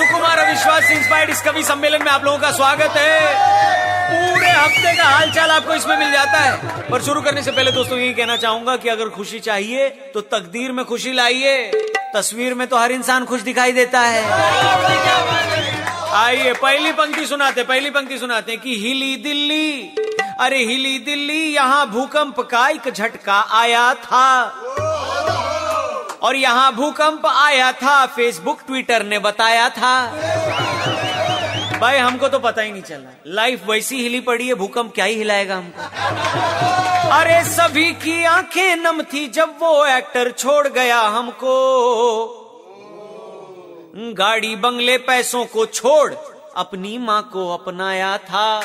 सुकुमार अविश्वास इंस्पायर्ड इस कवि सम्मेलन में आप लोगों का स्वागत है। पूरे हफ़्ते का हालचाल आपको इसमें मिल जाता है। पर शुरू करने से पहले दोस्तों यही कहना चाहूँगा कि अगर खुशी चाहिए तो तकदीर में खुशी लाइए। तस्वीर में तो हर इंसान खुश दिखाई देता है। आइए, पहली पंक्ति सुनाते, पहली पंक्ति सुनाते कि हिली दिल्ली, अरे हिली दिल्ली, यहाँ भूकंप का एक झटका आया था। और यहाँ भूकंप आया था फेसबुक ट्विटर ने बताया था। भाई, हमको तो पता ही नहीं चला लाइफ वैसी हिली पड़ी है, भूकंप क्या ही हिलाएगा हमको। अरे, सभी की आँखें नम थी जब वो एक्टर छोड़ गया हमको। गाड़ी, बंगले, पैसों को छोड़ अपनी माँ को अपनाया था।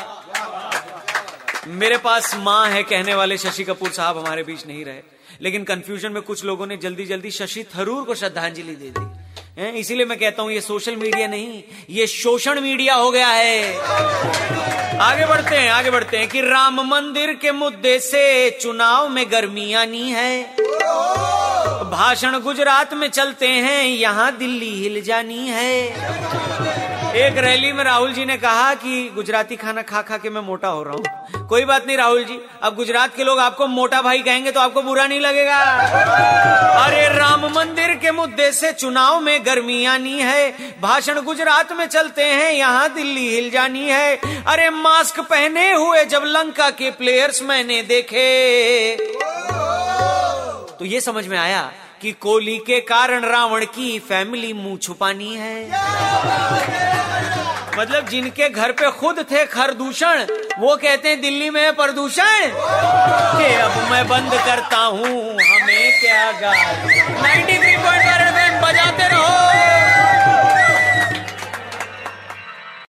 मेरे पास माँ है, कहने वाले शशि कपूर साहब हमारे बीच नहीं रहे। लेकिन कंफ्यूजन में कुछ लोगों ने जल्दी जल्दी शशि थरूर को श्रद्धांजलि दे दी। इसीलिए मैं कहता हूँ, ये सोशल मीडिया नहीं, ये शोषण मीडिया हो गया है। आगे बढ़ते हैं, आगे बढ़ते हैं कि राम मंदिर के मुद्दे से चुनाव में गर्मियाँ नहीं है। भाषण गुजरात में चलते हैं, यहाँ दिल्ली हिल जानी है। एक रैली में राहुल जी ने कहा कि गुजराती खाना खा खा के मैं मोटा हो रहा हूँ। कोई बात नहीं राहुल जी, अब गुजरात के लोग आपको मोटा भाई कहेंगे तो आपको बुरा नहीं लगेगा। अरे राम मंदिर के मुद्दे से चुनाव में गर्मी आनी है। भाषण गुजरात में चलते हैं, यहाँ दिल्ली हिल जानी है। अरे मास्क पहने हुए जब लंका के प्लेयर्स मैंने देखे। तो ये समझ में आया कि कोली के कारण रावण की फैमिली मुँह छुपानी है। मतलब जिनके घर पे खुद थे खरदूषण, वो कहते हैं, दिल्ली में प्रदूषण? अब मैं बंद करता हूँ, हमें क्या गाड़ी नाइन्टी थ्री पॉइंट बजाते रहो।